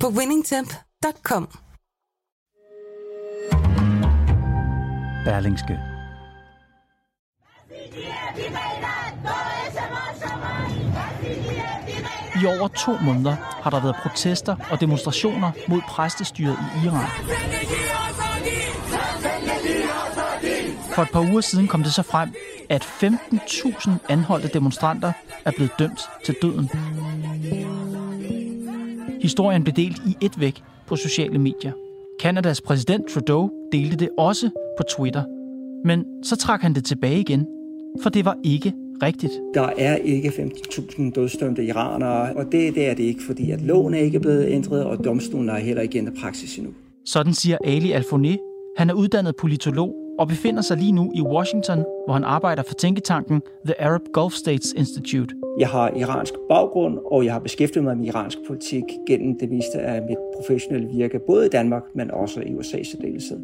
på winningtemp.com. Berlingske. I over to måneder har der været protester og demonstrationer mod præstestyret i Iran. For et par uger siden kom det så frem, at 15.000 anholdte demonstranter er blevet dømt til døden. Historien blev delt i et væk på sociale medier. Kanadas præsident Trudeau delte det også på Twitter. Men så trak han det tilbage igen, for det var ikke rigtigt. Der er ikke 15.000 dødsdømte iranere, og det, det er det ikke, fordi at loven er ikke blevet ændret, og domstolen er heller ikke ændret praksis endnu. Sådan siger Ali Alfoné. Han er uddannet politolog og befinder sig lige nu i Washington, hvor han arbejder for tænketanken The Arab Gulf States Institute. Jeg har iransk baggrund, og jeg har beskæftiget mig med iransk politik gennem det meste af mit professionelle virke, både i Danmark, men også i USA særdeleshed.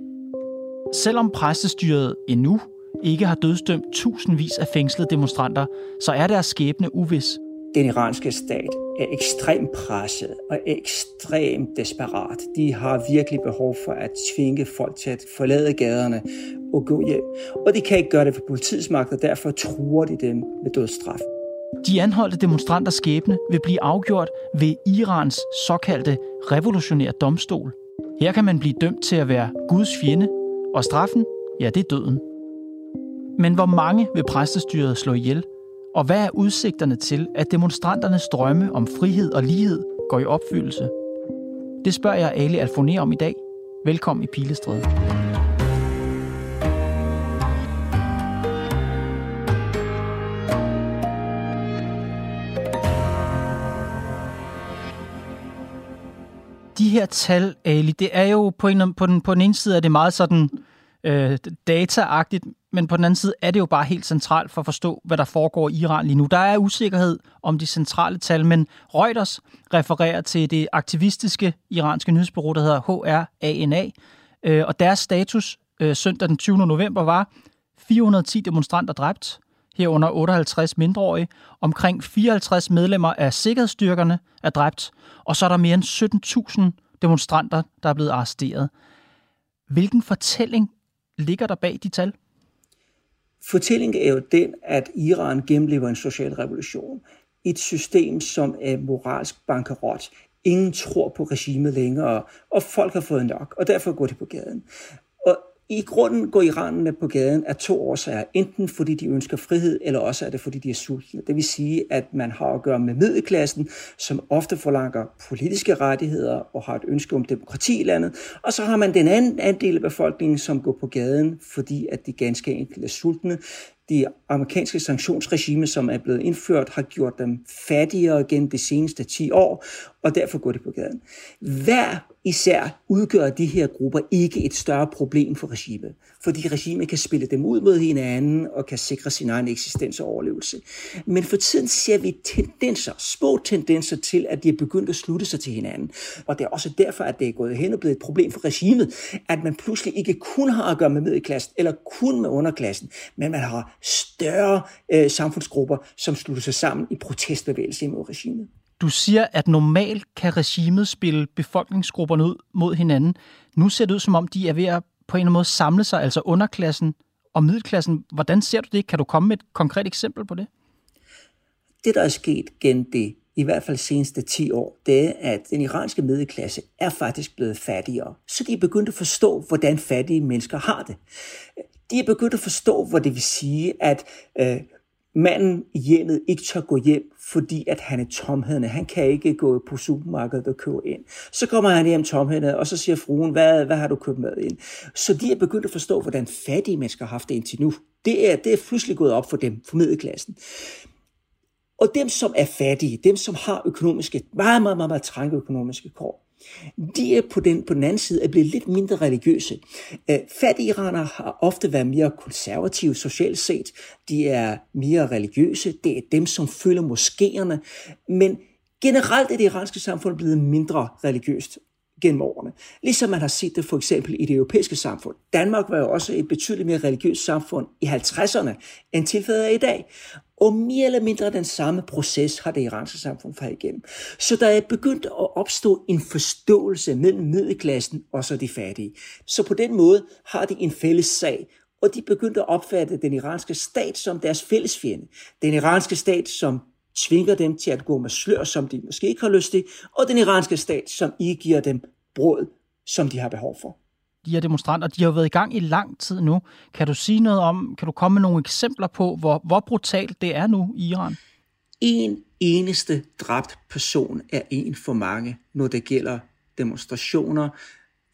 Selvom præstestyret endnu ikke har dødsdømt tusindvis af fængslede demonstranter, så er deres skæbne uvis. Den iranske stat er ekstremt presset og ekstremt desperat. De har virkelig behov for at tvinge folk til at forlade gaderne og gå hjem. Og de kan ikke gøre det for politiets magt, og derfor truer de dem med dødsstraf. De anholdte demonstranters skæbne vil blive afgjort ved Irans såkaldte revolutionære domstol. Her kan man blive dømt til at være Guds fjende, og straffen, ja, det er døden. Men hvor mange vil præstestyret slå ihjel? Og hvad er udsigterne til, at demonstranternes drømme om frihed og lighed går i opfyldelse? Det spørger jeg Ali Alfoné om i dag. Velkommen i Pilestræde. De her tal, Ali, det er jo på, en, på, den, på den ene side er det meget sådan øh, dataagtigt, men på den anden side er det jo bare helt centralt for at forstå, hvad der foregår i Iran lige nu. Der er usikkerhed om de centrale tal, men Reuters refererer til det aktivistiske iranske nyhedsbureau, der hedder HRANA, øh, og deres status øh, søndag den 20. november var 410 demonstranter dræbt, herunder 58 mindreårige, omkring 54 medlemmer af sikkerhedsstyrkerne er dræbt, og så er der mere end 17.000 demonstranter, der er blevet arresteret. Hvilken fortælling ligger der bag de tal? Fortællingen er jo den, at Iran gennemlever en social revolution. Et system, som er moralsk bankerot. Ingen tror på regimet længere, og folk har fået nok, og derfor går de på gaden. I grunden går iranerne på gaden af to årsager. Enten fordi de ønsker frihed, eller også er det fordi de er sultne. Det vil sige, at man har at gøre med middelklassen, som ofte forlanger politiske rettigheder og har et ønske om demokrati i landet. Og så har man den anden andel af befolkningen, som går på gaden, fordi at de ganske enkelt er sultne det amerikanske sanktionsregime, som er blevet indført, har gjort dem fattigere gennem de seneste 10 år, og derfor går de på gaden. Hver især udgør de her grupper ikke et større problem for regimet, fordi regimet kan spille dem ud mod hinanden og kan sikre sin egen eksistens og overlevelse. Men for tiden ser vi tendenser, små tendenser til, at de er begyndt at slutte sig til hinanden. Og det er også derfor, at det er gået hen og blevet et problem for regimet, at man pludselig ikke kun har at gøre med middelklassen eller kun med underklassen, men man har større øh, samfundsgrupper, som slutter sig sammen i protestbevægelse imod regimet. Du siger, at normalt kan regimet spille befolkningsgrupperne ud mod hinanden. Nu ser det ud, som om de er ved at på en eller anden måde samle sig, altså underklassen og middelklassen. Hvordan ser du det? Kan du komme med et konkret eksempel på det? Det, der er sket gennem det, i hvert fald seneste 10 år, det er, at den iranske middelklasse er faktisk blevet fattigere. Så de er begyndt at forstå, hvordan fattige mennesker har det. De er begyndt at forstå, hvad det vil sige, at øh, manden i hjemmet ikke tør gå hjem, fordi at han er tomhændende. Han kan ikke gå på supermarkedet og købe ind. Så kommer han hjem tomhændende, og så siger fruen, hvad, hvad har du købt med ind? Så de er begyndt at forstå, hvordan fattige mennesker har haft det indtil nu. Det er, det er pludselig gået op for dem, for middelklassen. Og dem, som er fattige, dem, som har økonomiske, meget, meget, meget, meget trænge økonomiske kår, de er på den, på den anden side er blevet lidt mindre religiøse. Øh, fattige iranere har ofte været mere konservative socialt set. De er mere religiøse. Det er dem, som følger moskéerne. Men generelt er det iranske samfund blevet mindre religiøst gennem årene. Ligesom man har set det for eksempel i det europæiske samfund. Danmark var jo også et betydeligt mere religiøst samfund i 50'erne, end tilfældet er i dag. Og mere eller mindre den samme proces har det iranske samfund fået igennem. Så der er begyndt at opstå en forståelse mellem middelklassen og så de fattige. Så på den måde har de en fælles sag, og de begyndte at opfatte den iranske stat som deres fælles fjende. Den iranske stat, som tvinger dem til at gå med slør, som de måske ikke har lyst til, og den iranske stat, som ikke giver dem brød, som de har behov for. De her demonstranter, de har været i gang i lang tid nu. Kan du sige noget om, kan du komme med nogle eksempler på, hvor, hvor brutalt det er nu i Iran? En eneste dræbt person er en for mange, når det gælder demonstrationer,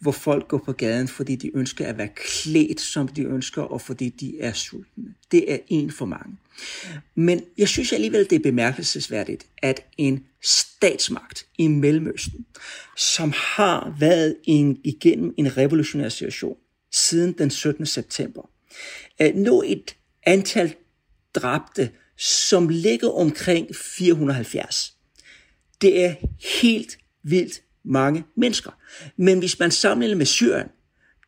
hvor folk går på gaden, fordi de ønsker at være klædt, som de ønsker, og fordi de er sultne. Det er en for mange. Men jeg synes alligevel, det er bemærkelsesværdigt, at en statsmagt i Mellemøsten, som har været en, igennem en revolutionær situation siden den 17. september, nå et antal dræbte, som ligger omkring 470. Det er helt vildt mange mennesker. Men hvis man sammenligner med Syrien,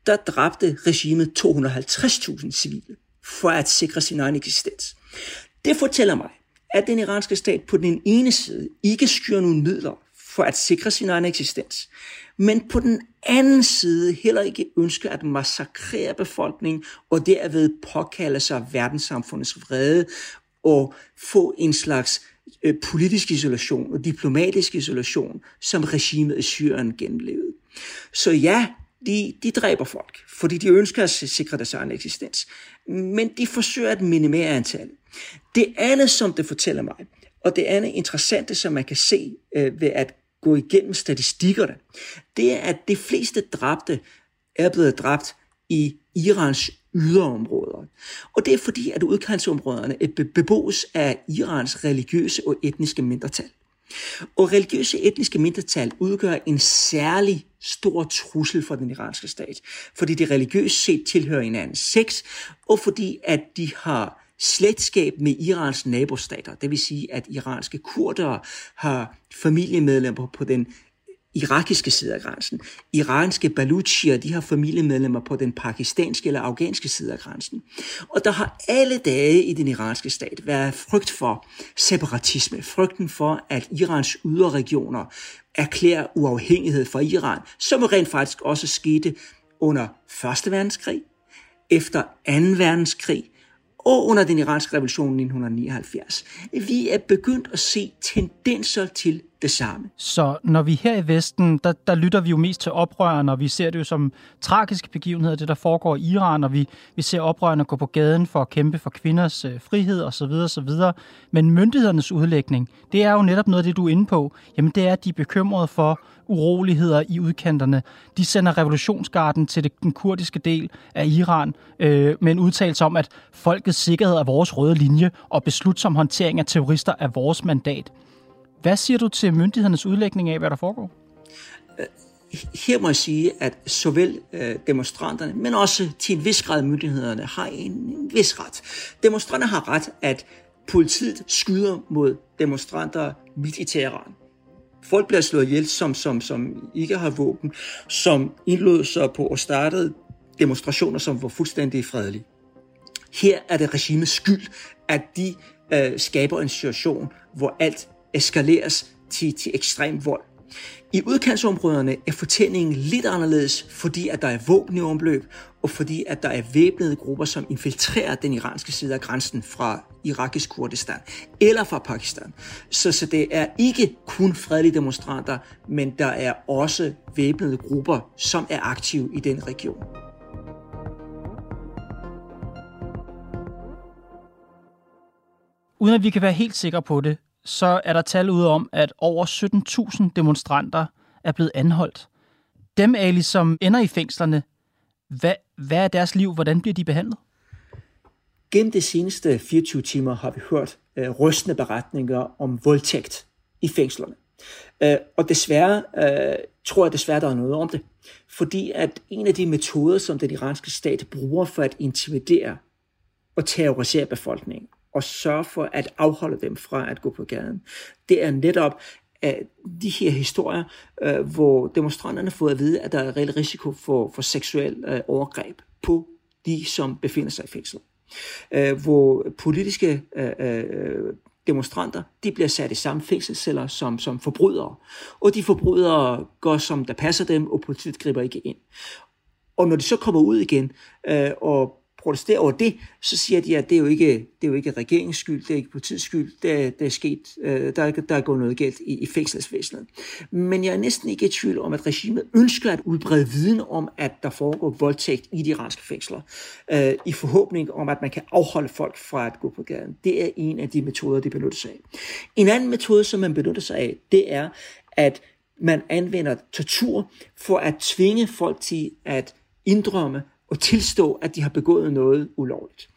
der dræbte regimet 250.000 civile for at sikre sin egen eksistens. Det fortæller mig, at den iranske stat på den ene side ikke skyer nogen midler for at sikre sin egen eksistens, men på den anden side heller ikke ønsker at massakrere befolkningen og derved påkalde sig verdenssamfundets vrede og få en slags Øh, politisk isolation og diplomatisk isolation, som regimet i Syrien gennemlevede. Så ja, de, de dræber folk, fordi de ønsker at sikre deres egen eksistens. Men de forsøger at minimere antallet. Det andet, som det fortæller mig, og det andet interessante, som man kan se øh, ved at gå igennem statistikkerne, det er, at de fleste dræbte er blevet dræbt i Irans yderområder. Og det er fordi, at udkantsområderne øh, beboes af Irans religiøse og etniske mindretal. Og religiøse etniske mindretal udgør en særlig stor trussel for den iranske stat, fordi de religiøst set tilhører en anden og fordi at de har slægtskab med Irans nabostater. Det vil sige, at iranske kurdere har familiemedlemmer på den irakiske side af grænsen. Iranske baluchier, de har familiemedlemmer på den pakistanske eller afghanske side af grænsen. Og der har alle dage i den iranske stat været frygt for separatisme, frygten for, at Irans yderregioner erklærer uafhængighed fra Iran, som rent faktisk også skete under 1. verdenskrig, efter 2. verdenskrig og under den iranske revolution i 1979. Vi er begyndt at se tendenser til det samme. Så når vi her i Vesten, der, der lytter vi jo mest til oprørerne, og vi ser det jo som tragiske begivenheder, det der foregår i Iran, og vi, vi ser oprørerne gå på gaden for at kæmpe for kvinders øh, frihed osv. osv. Men myndighedernes udlægning, det er jo netop noget af det, du er inde på. Jamen det er, at de er bekymrede for uroligheder i udkanterne. De sender revolutionsgarden til det, den kurdiske del af Iran øh, med en udtalelse om, at folkets sikkerhed er vores røde linje, og beslutsom håndtering af terrorister er vores mandat. Hvad siger du til myndighedernes udlægning af, hvad der foregår? Øh, her må jeg sige, at såvel øh, demonstranterne, men også til en vis grad myndighederne har en, en vis ret. Demonstranterne har ret, at politiet skyder mod demonstranter midt i Teheran. Folk bliver slået ihjel, som, som, som ikke har våben, som indlod sig på og startede demonstrationer, som var fuldstændig fredelige. Her er det regimets skyld, at de øh, skaber en situation, hvor alt eskaleres til, til ekstrem vold. I udkantsområderne er fortællingen lidt anderledes, fordi at der er våben i omløb, og fordi at der er væbnede grupper, som infiltrerer den iranske side af grænsen fra irakisk Kurdistan eller fra Pakistan. Så, så det er ikke kun fredelige demonstranter, men der er også væbnede grupper, som er aktive i den region. Uden at vi kan være helt sikre på det, så er der tal ud om, at over 17.000 demonstranter er blevet anholdt. Dem, Ali, som ender i fængslerne, hvad, hvad er deres liv? Hvordan bliver de behandlet? Gennem de seneste 24 timer har vi hørt øh, rystende beretninger om voldtægt i fængslerne. Øh, og desværre øh, tror jeg desværre, der er noget om det. Fordi at en af de metoder, som den iranske stat bruger for at intimidere og terrorisere befolkningen, og sørge for at afholde dem fra at gå på gaden, det er netop at de her historier, øh, hvor demonstranterne får at vide, at der er reel risiko for, for seksuel øh, overgreb på de, som befinder sig i fængsel. Øh, hvor politiske øh, øh, demonstranter, de bliver sat i samme fængselsceller som, som forbrydere. Og de forbrydere går, som der passer dem, og politiet griber ikke ind. Og når de så kommer ud igen, øh, og protesterer over det, så siger de, at det er jo ikke, det er jo ikke regeringens skyld, det er ikke politiets skyld, det er, det er sket, øh, der, er, der er gået noget galt i, i fængselsvæsenet. Men jeg er næsten ikke i tvivl om, at regimet ønsker at udbrede viden om, at der foregår voldtægt i de iranske fængsler, øh, i forhåbning om, at man kan afholde folk fra at gå på gaden. Det er en af de metoder, de benytter sig af. En anden metode, som man benytter sig af, det er, at man anvender tortur for at tvinge folk til at indrømme og tilstå, at de har begået noget ulovligt.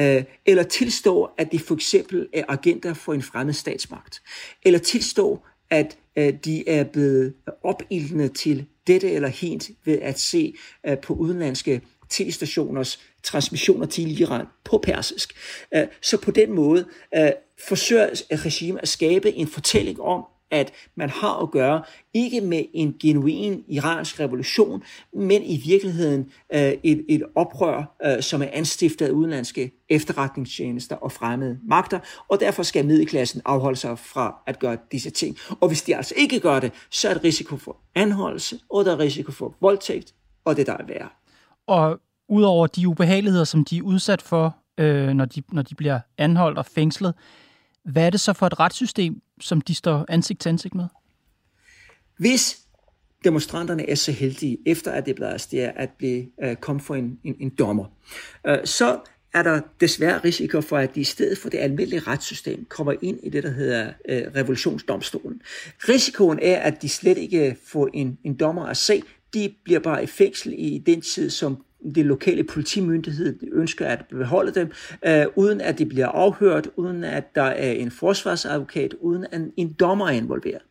Øh, eller tilstå, at de for eksempel er agenter for en fremmed statsmagt. Eller tilstå, at øh, de er blevet opildende til dette eller hent ved at se øh, på udenlandske tv-stationers transmissioner til Iran på persisk. Så på den måde forsøger regimet at skabe en fortælling om, at man har at gøre ikke med en genuin iransk revolution, men i virkeligheden øh, et, et oprør, øh, som er anstiftet af udenlandske efterretningstjenester og fremmede magter, og derfor skal middelklassen afholde sig fra at gøre disse ting. Og hvis de altså ikke gør det, så er der risiko for anholdelse, og der er risiko for voldtægt, og det der er værre. Og udover de ubehageligheder, som de er udsat for, øh, når, de, når de bliver anholdt og fængslet, hvad er det så for et retssystem, som de står ansigt til ansigt med? Hvis demonstranterne er så heldige, efter at det bliver arresteret, at blive, øh, uh, komme for en, en, en dommer, uh, så er der desværre risiko for, at de i stedet for det almindelige retssystem kommer ind i det, der hedder øh, revolutionsdomstolen. Risikoen er, at de slet ikke får en, en dommer at se. De bliver bare i fængsel i den tid, som det lokale politimyndighed ønsker at beholde dem, øh, uden at de bliver afhørt, uden at der er en forsvarsadvokat, uden at en dommer er involveret.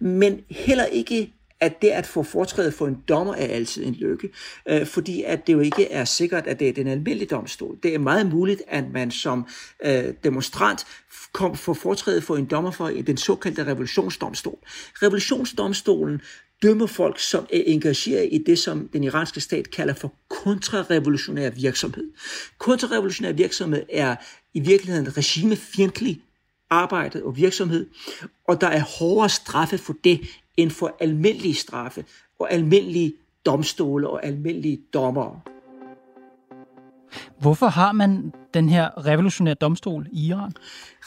Men heller ikke at det at få foretrædet for en dommer er altid en lykke, øh, fordi at det jo ikke er sikkert, at det er den almindelige domstol. Det er meget muligt, at man som øh, demonstrant kom for foretrædet for en dommer for den såkaldte revolutionsdomstol. Revolutionsdomstolen dømmer folk, som er engageret i det, som den iranske stat kalder for kontrarevolutionær virksomhed. Kontrarevolutionær virksomhed er i virkeligheden regimefjendtlig arbejde og virksomhed, og der er hårdere straffe for det, end for almindelige straffe og almindelige domstole og almindelige dommere. Hvorfor har man den her revolutionære domstol i Iran?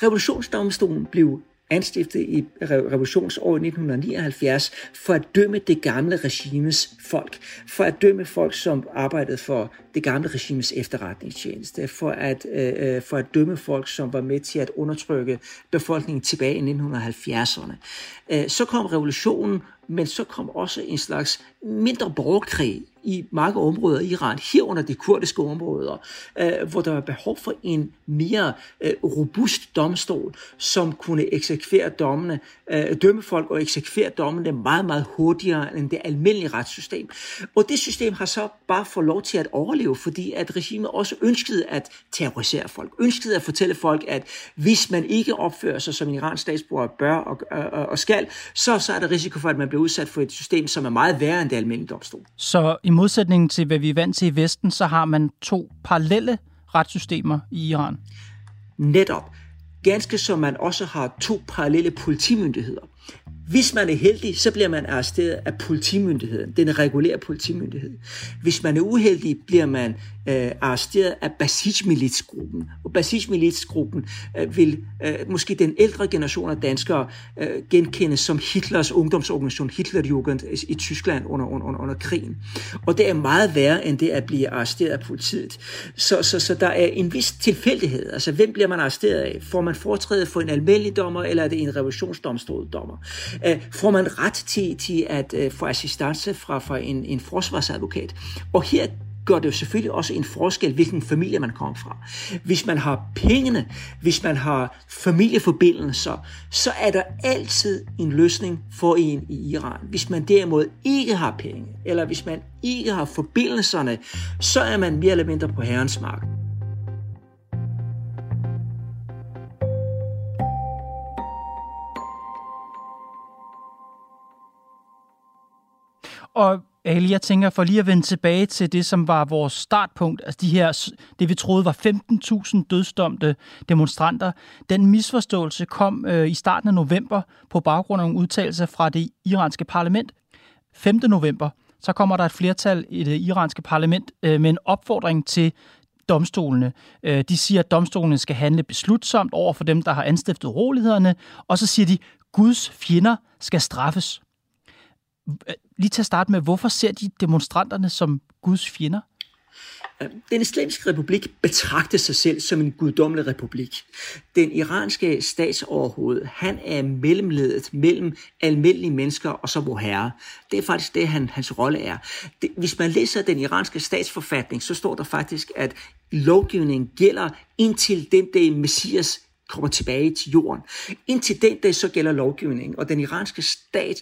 Revolutionsdomstolen blev anstiftet i revolutionsåret 1979 for at dømme det gamle regimes folk, for at dømme folk, som arbejdede for det gamle regimes efterretningstjeneste, for at, øh, øh, for at dømme folk, som var med til at undertrykke befolkningen tilbage i 1970'erne. Øh, så kom revolutionen, men så kom også en slags mindre borgerkrig i mange områder i Iran, herunder de kurdiske områder, øh, hvor der var behov for en mere øh, robust domstol, som kunne eksekvere dommene, øh, dømme folk og eksekvere dommene meget, meget hurtigere end det almindelige retssystem. Og det system har så bare fået lov til at overleve, fordi at regimet også ønskede at terrorisere folk, ønskede at fortælle folk, at hvis man ikke opfører sig som en iransk statsborger bør og, og, og skal, så, så er der risiko for, at man bliver udsat for et system, som er meget værre end det almindelige domstol. Så i modsætning til, hvad vi er vant til i Vesten, så har man to parallelle retssystemer i Iran. Netop. Ganske som man også har to parallelle politimyndigheder. Hvis man er heldig, så bliver man arresteret af politimyndigheden, den regulære politimyndighed. Hvis man er uheldig, bliver man øh, arresteret af Basij-militsgruppen. Og Basij-militsgruppen øh, vil øh, måske den ældre generation af danskere øh, genkende som Hitlers ungdomsorganisation Hitlerjugend i, i Tyskland under, under, under krigen. Og det er meget værre end det at blive arresteret af politiet. Så, så, så der er en vis tilfældighed. Altså, hvem bliver man arresteret af? Får man foretrædet for en almindelig dommer, eller er det en revolutionsdomstol dommer? Øh, får man ret til, til at øh, få assistance fra, fra en, en forsvarsadvokat? Og her gør det jo selvfølgelig også en forskel, hvilken familie man kommer fra. Hvis man har pengene, hvis man har familieforbindelser, så er der altid en løsning for en i Iran. Hvis man derimod ikke har penge, eller hvis man ikke har forbindelserne, så er man mere eller mindre på herrens mark. Og Ali, jeg tænker for lige at vende tilbage til det, som var vores startpunkt, altså de her, det vi troede var 15.000 dødsdomte demonstranter. Den misforståelse kom øh, i starten af november på baggrund af nogle udtalelser fra det iranske parlament. 5. november, så kommer der et flertal i det iranske parlament øh, med en opfordring til domstolene. Øh, de siger, at domstolene skal handle beslutsomt over for dem, der har anstiftet urolighederne, og så siger de, Guds fjender skal straffes Øh, lige til at starte med, hvorfor ser de demonstranterne som Guds fjender? Øh, den islamiske republik betragter sig selv som en guddommelig republik. Den iranske statsoverhoved, han er mellemledet mellem almindelige mennesker og så vor herre. Det er faktisk det, han, hans rolle er. Det, hvis man læser den iranske statsforfatning, så står der faktisk, at lovgivningen gælder indtil den dag Messias kommer tilbage til jorden. Indtil den dag så gælder lovgivningen, og den iranske stat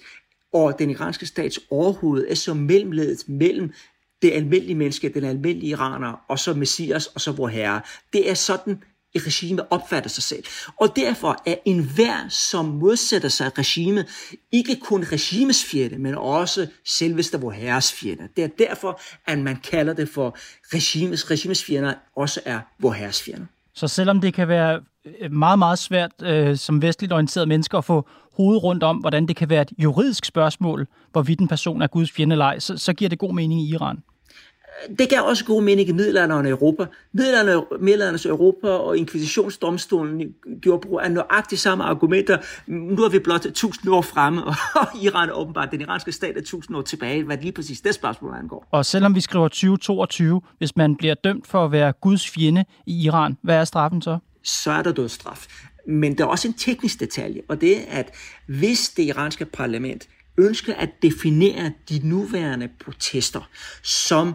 og den iranske stats overhoved er så mellemledet mellem det almindelige menneske, den almindelige iraner, og så Messias, og så vor herre. Det er sådan, et regime opfatter sig selv. Og derfor er enhver, som modsætter sig regime, ikke kun regimes fjende, men også selveste vor herres fjende. Det er derfor, at man kalder det for regimes, regimes fjender, også er vor herres fjende. Så selvom det kan være meget, meget svært øh, som vestligt orienteret mennesker at få hovedet rundt om, hvordan det kan være et juridisk spørgsmål, hvorvidt en person er Guds fjende eller ej, så, så giver det god mening i Iran. Det gav også god mening i middelalderen og Europa. Middelalderens Europa og inkvisitionsdomstolen gjorde brug af nøjagtigt samme argumenter. Nu er vi blot 1000 år fremme, og Iran er åbenbart, den iranske stat er 1000 år tilbage, hvad lige præcis det spørgsmål angår. Og selvom vi skriver 2022, hvis man bliver dømt for at være Guds fjende i Iran, hvad er straffen så? Så er der dødsstraf. Men der er også en teknisk detalje, og det er, at hvis det iranske parlament ønsker at definere de nuværende protester som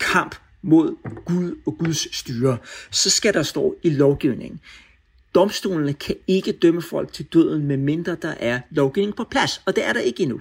kamp mod Gud og Guds styre, så skal der stå i lovgivningen. Domstolene kan ikke dømme folk til døden, medmindre der er lovgivning på plads, og det er der ikke endnu.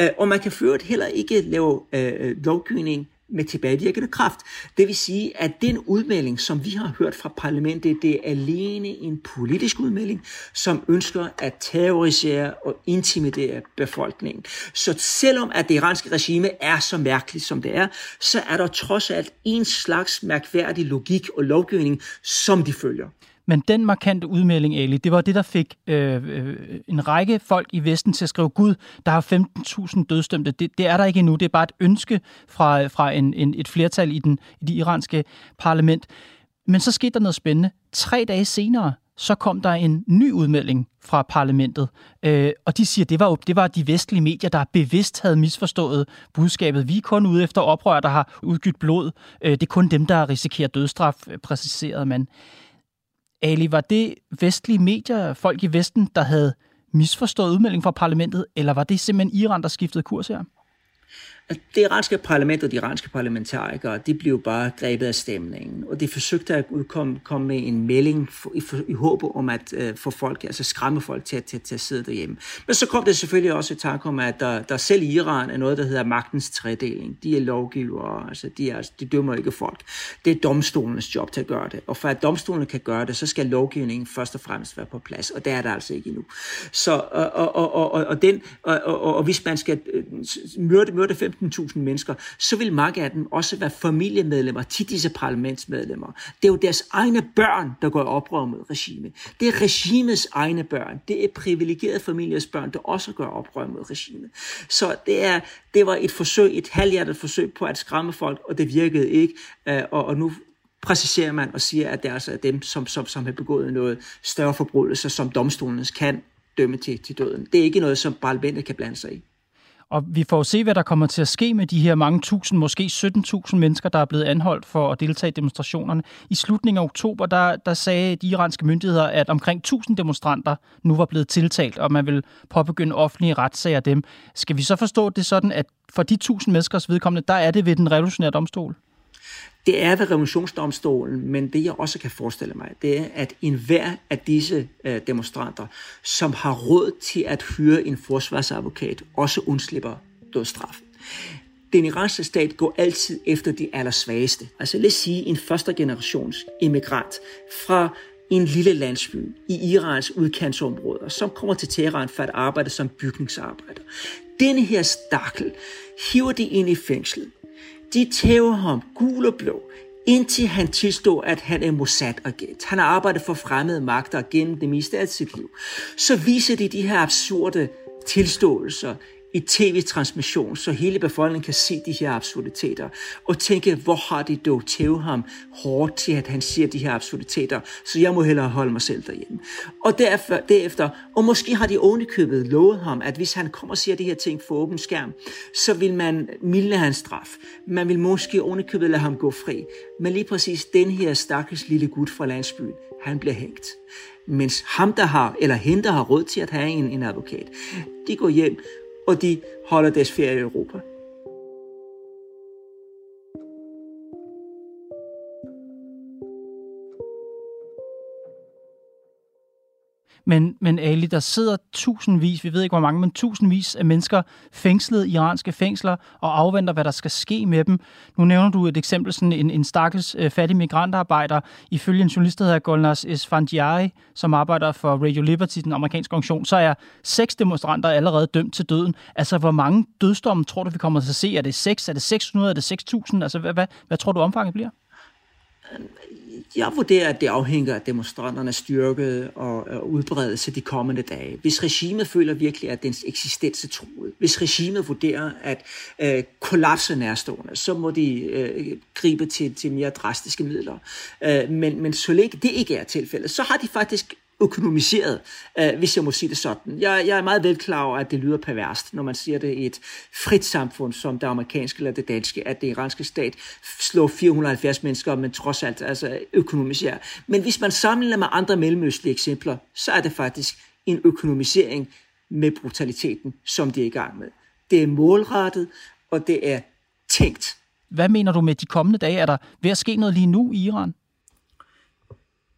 Øh, og man kan føre heller ikke lave øh, lovgivning med tilbagevirkende kraft. Det vil sige, at den udmelding, som vi har hørt fra parlamentet, det er alene en politisk udmelding, som ønsker at terrorisere og intimidere befolkningen. Så selvom at det iranske regime er så mærkeligt, som det er, så er der trods alt en slags mærkværdig logik og lovgivning, som de følger. Men den markante udmelding, Ali, det var det, der fik øh, øh, en række folk i Vesten til at skrive, Gud, der har 15.000 dødsdømte. Det, det er der ikke endnu. Det er bare et ønske fra, fra en, en, et flertal i, den, i det iranske parlament. Men så skete der noget spændende. Tre dage senere, så kom der en ny udmelding fra parlamentet, øh, og de siger, at det var, det var de vestlige medier, der bevidst havde misforstået budskabet. Vi er kun ude efter oprør, der har udgydt blod. Øh, det er kun dem, der risikerer dødstraf, præciserede man. Ali, var det vestlige medier, folk i Vesten, der havde misforstået udmeldingen fra parlamentet, eller var det simpelthen Iran, der skiftede kurs her? Det iranske parlament og de iranske parlamentarikere, de blev bare grebet af stemningen, og de forsøgte at udkomme komme med en melding for, i, for, i håb om at uh, få folk, altså skræmme folk til, til, til at sidde derhjemme. Men så kom det selvfølgelig også i tanke om, at der, der selv i Iran er noget, der hedder magtens tredeling. De er lovgivere, altså de, er, de dømmer ikke folk. Det er domstolenes job til at gøre det, og for at domstolene kan gøre det, så skal lovgivningen først og fremmest være på plads, og det er der altså ikke endnu. Så, og, og, og, og, og, den, og, og, og hvis man skal øh, myrde, myrde 15.000 mennesker, så vil mange af dem også være familiemedlemmer til disse parlamentsmedlemmer. Det er jo deres egne børn, der går oprør mod regimet. Det er regimets egne børn. Det er privilegerede familiers børn, der også gør oprør mod regimet. Så det, er, det var et forsøg, et halvhjertet forsøg på at skræmme folk, og det virkede ikke. Øh, og, og nu præciserer man og siger, at det er altså dem, som, som, som har begået noget større forbrydelse, som domstolen kan dømme til, til døden. Det er ikke noget, som parlamentet kan blande sig i. Og vi får se, hvad der kommer til at ske med de her mange tusind, måske 17.000 mennesker, der er blevet anholdt for at deltage i demonstrationerne. I slutningen af oktober, der, der sagde de iranske myndigheder, at omkring 1000 demonstranter nu var blevet tiltalt, og man vil påbegynde offentlige retssager af dem. Skal vi så forstå det sådan, at for de 1000 menneskers vedkommende, der er det ved den revolutionære domstol? Det er ved revolutionsdomstolen, men det jeg også kan forestille mig, det er, at enhver af disse øh, demonstranter, som har råd til at hyre en forsvarsadvokat, også undslipper dødsstraf. Den iranske stat går altid efter de allersvageste. Altså lad os sige en første generations immigrant fra en lille landsby i Irans udkantsområder, som kommer til Teheran for at arbejde som bygningsarbejder. Denne her stakkel hiver de ind i fængslet. De tæver ham gul og blå, indtil han tilstår, at han er Mossad-agent. Han har arbejdet for fremmede magter gennem det meste af sit liv. Så viser de de her absurde tilståelser i tv-transmission, så hele befolkningen kan se de her absurditeter, og tænke, hvor har de dog tævet ham hårdt til, at han siger de her absurditeter, så jeg må hellere holde mig selv derhjemme. Og derefter, derefter og måske har de ovenikøbet lovet ham, at hvis han kommer og siger de her ting for åben skærm, så vil man mildne hans straf. Man vil måske ovenikøbet lade ham gå fri. Men lige præcis den her stakkels lille gut fra landsbyen, han bliver hængt. Mens ham, der har, eller hende, der har råd til at have en, en advokat, de går hjem og de holder deres ferie i Europa. Men, men Ali, der sidder tusindvis, vi ved ikke hvor mange, men tusindvis af mennesker fængslet i iranske fængsler og afventer, hvad der skal ske med dem. Nu nævner du et eksempel, sådan en, en stakkels øh, fattig migrantarbejder, ifølge en journalist, der hedder Golnaz Esfandiari, som arbejder for Radio Liberty, den amerikanske organisation, så er seks demonstranter allerede dømt til døden. Altså, hvor mange dødsdomme tror du, vi kommer til at se? Er det 6? Er det 600? Er det 6.000? Altså, hvad, hvad, hvad tror du omfanget bliver? Øhm, jeg vurderer, at det afhænger af demonstranternes styrke og, og udbredelse de kommende dage. Hvis regimet føler virkelig, at dens eksistens er truet, hvis regimet vurderer, at øh, kollapsen er stående, så må de øh, gribe til, til mere drastiske midler. Øh, men, men så længe det ikke er tilfældet, så har de faktisk økonomiseret, øh, hvis jeg må sige det sådan. Jeg, jeg er meget vel klar over, at det lyder perverst, når man siger det i et frit samfund, som det amerikanske eller det danske, at det iranske stat slår 470 mennesker, men trods alt altså økonomiserer. Men hvis man sammenligner med andre mellemøstlige eksempler, så er det faktisk en økonomisering med brutaliteten, som de er i gang med. Det er målrettet, og det er tænkt. Hvad mener du med de kommende dage? Er der ved at ske noget lige nu i Iran?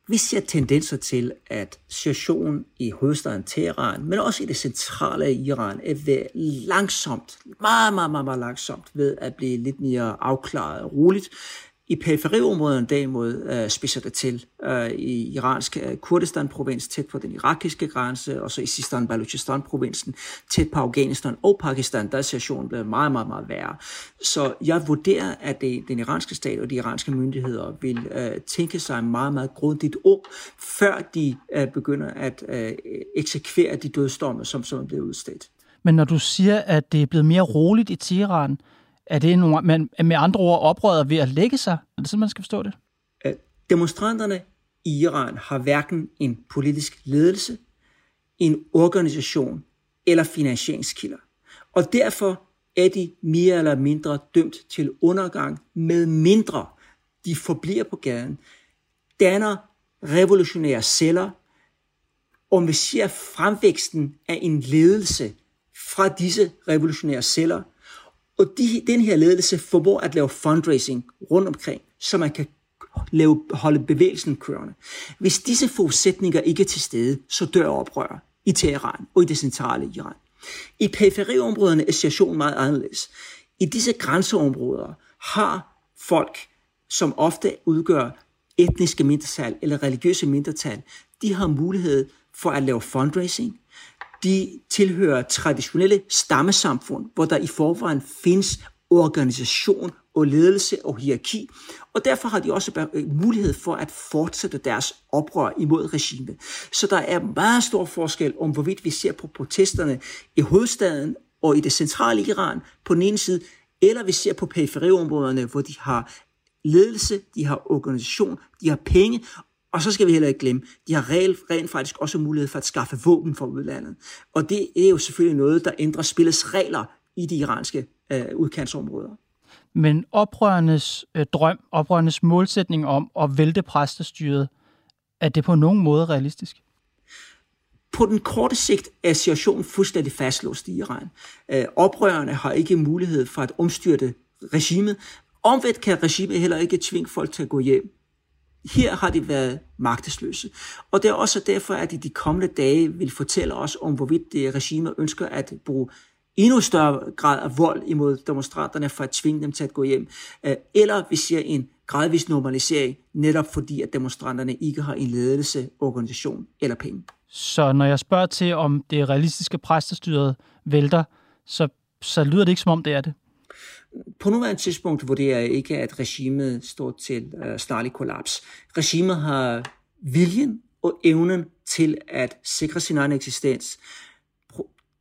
Vi ser tendenser til, at situationen i hovedstaden Teheran, men også i det centrale Iran, er ved langsomt, meget, meget, meget, meget langsomt, ved at blive lidt mere afklaret og roligt. I periferiområderne derimod øh, spidser det til øh, i iransk øh, Kurdistan-provins, tæt på den irakiske grænse, og så i Sistan Balochistan-provinsen, tæt på Afghanistan og Pakistan, der er situationen blevet meget, meget, meget værre. Så jeg vurderer, at det, den iranske stat og de iranske myndigheder vil øh, tænke sig meget, meget grundigt om, før de øh, begynder at øh, eksekvere de dødsdomme, som, som er blevet udstedt. Men når du siger, at det er blevet mere roligt i Teheran, er det nogle, man, med andre ord oprøret ved at lægge sig? Er det sådan, man skal forstå det? Demonstranterne i Iran har hverken en politisk ledelse, en organisation eller finansieringskilder. Og derfor er de mere eller mindre dømt til undergang, med mindre de forbliver på gaden, danner revolutionære celler, og vi ser fremvæksten af en ledelse fra disse revolutionære celler – og de, den her ledelse formår at lave fundraising rundt omkring, så man kan lave, holde bevægelsen kørende. Hvis disse forudsætninger ikke er til stede, så dør oprør i Teheran og i det centrale Iran. I periferiområderne er situationen meget anderledes. I disse grænseområder har folk, som ofte udgør etniske mindretal eller religiøse mindretal, de har mulighed for at lave fundraising, de tilhører traditionelle stammesamfund, hvor der i forvejen findes organisation og ledelse og hierarki, og derfor har de også øh, mulighed for at fortsætte deres oprør imod regimet. Så der er meget stor forskel om, hvorvidt vi ser på protesterne i hovedstaden og i det centrale Iran på den ene side, eller vi ser på periferiområderne, hvor de har ledelse, de har organisation, de har penge, og så skal vi heller ikke glemme, de har rent, rent faktisk også mulighed for at skaffe våben fra udlandet. Og det er jo selvfølgelig noget, der ændrer spillets regler i de iranske øh, udkantsområder. Men oprørernes øh, drøm, oprørernes målsætning om at vælte præstestyret, er det på nogen måde realistisk? På den korte sigt er situationen fuldstændig fastlåst i Iran. Øh, oprørerne har ikke mulighed for at omstyrte regimet, Omvendt kan regimet heller ikke tvinge folk til at gå hjem. Her har de været magtesløse. Og det er også derfor, at de de kommende dage vil fortælle os om, hvorvidt øh, det regime ønsker at bruge endnu større grad af vold imod demonstranterne for at tvinge dem til at gå hjem. Øh, eller vi ser en gradvis normalisering, netop fordi at demonstranterne ikke har en ledelse, organisation eller penge. Så når jeg spørger til, om det realistiske præstestyret vælter, så, så lyder det ikke som om det er det? På nuværende tidspunkt vurderer jeg ikke, at regimet står til uh, snarlig kollaps. Regimet har viljen og evnen til at sikre sin egen eksistens.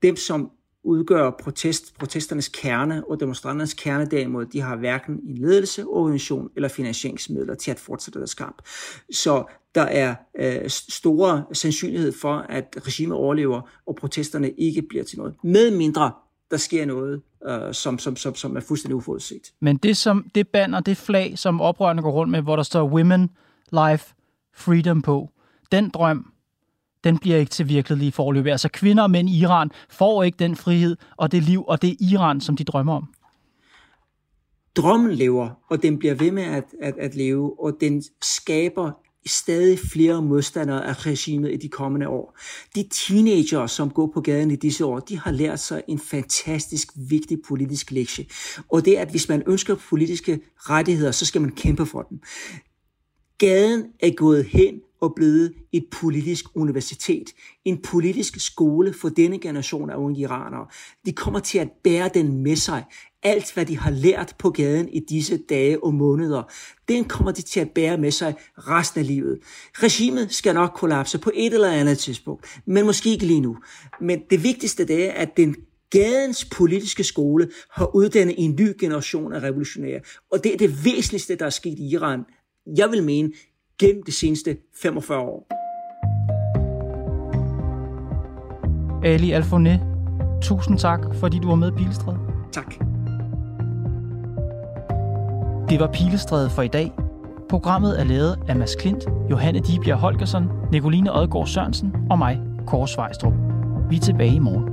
Dem, som udgør protest, protesternes kerne og demonstranternes kerne derimod, de har hverken en ledelse, organisation eller finansieringsmidler til at fortsætte deres kamp. Så der er øh, store sandsynlighed for, at regimet overlever, og protesterne ikke bliver til noget. Med mindre der sker noget, øh, som, som, som, som er fuldstændig uforudset. Men det, som, det banner, det flag, som oprørerne går rundt med, hvor der står Women, Life, Freedom på, den drøm, den bliver ikke til virkelighed i forløbet. Altså kvinder og mænd i Iran får ikke den frihed og det liv og det Iran, som de drømmer om. Drømmen lever, og den bliver ved med at, at, at leve, og den skaber stadig flere modstandere af regimet i de kommende år. De teenager, som går på gaden i disse år, de har lært sig en fantastisk vigtig politisk lektie. Og det er, at hvis man ønsker politiske rettigheder, så skal man kæmpe for dem. Gaden er gået hen og blevet et politisk universitet, en politisk skole for denne generation af unge iranere. De kommer til at bære den med sig. Alt, hvad de har lært på gaden i disse dage og måneder, den kommer de til at bære med sig resten af livet. Regimet skal nok kollapse på et eller andet tidspunkt, men måske ikke lige nu. Men det vigtigste det er, at den gadens politiske skole har uddannet en ny generation af revolutionære. Og det er det væsentligste, der er sket i Iran. Jeg vil mene, gennem de seneste 45 år. Ali Alfoné, tusind tak, fordi du var med i Pilestræde. Tak. Det var Pilestræde for i dag. Programmet er lavet af Mads Klint, Johanne Dibjerg Holgersen, Nicoline Odgaard Sørensen og mig, Kåre Svejstrup. Vi er tilbage i morgen.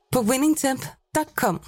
på winningtemp.com.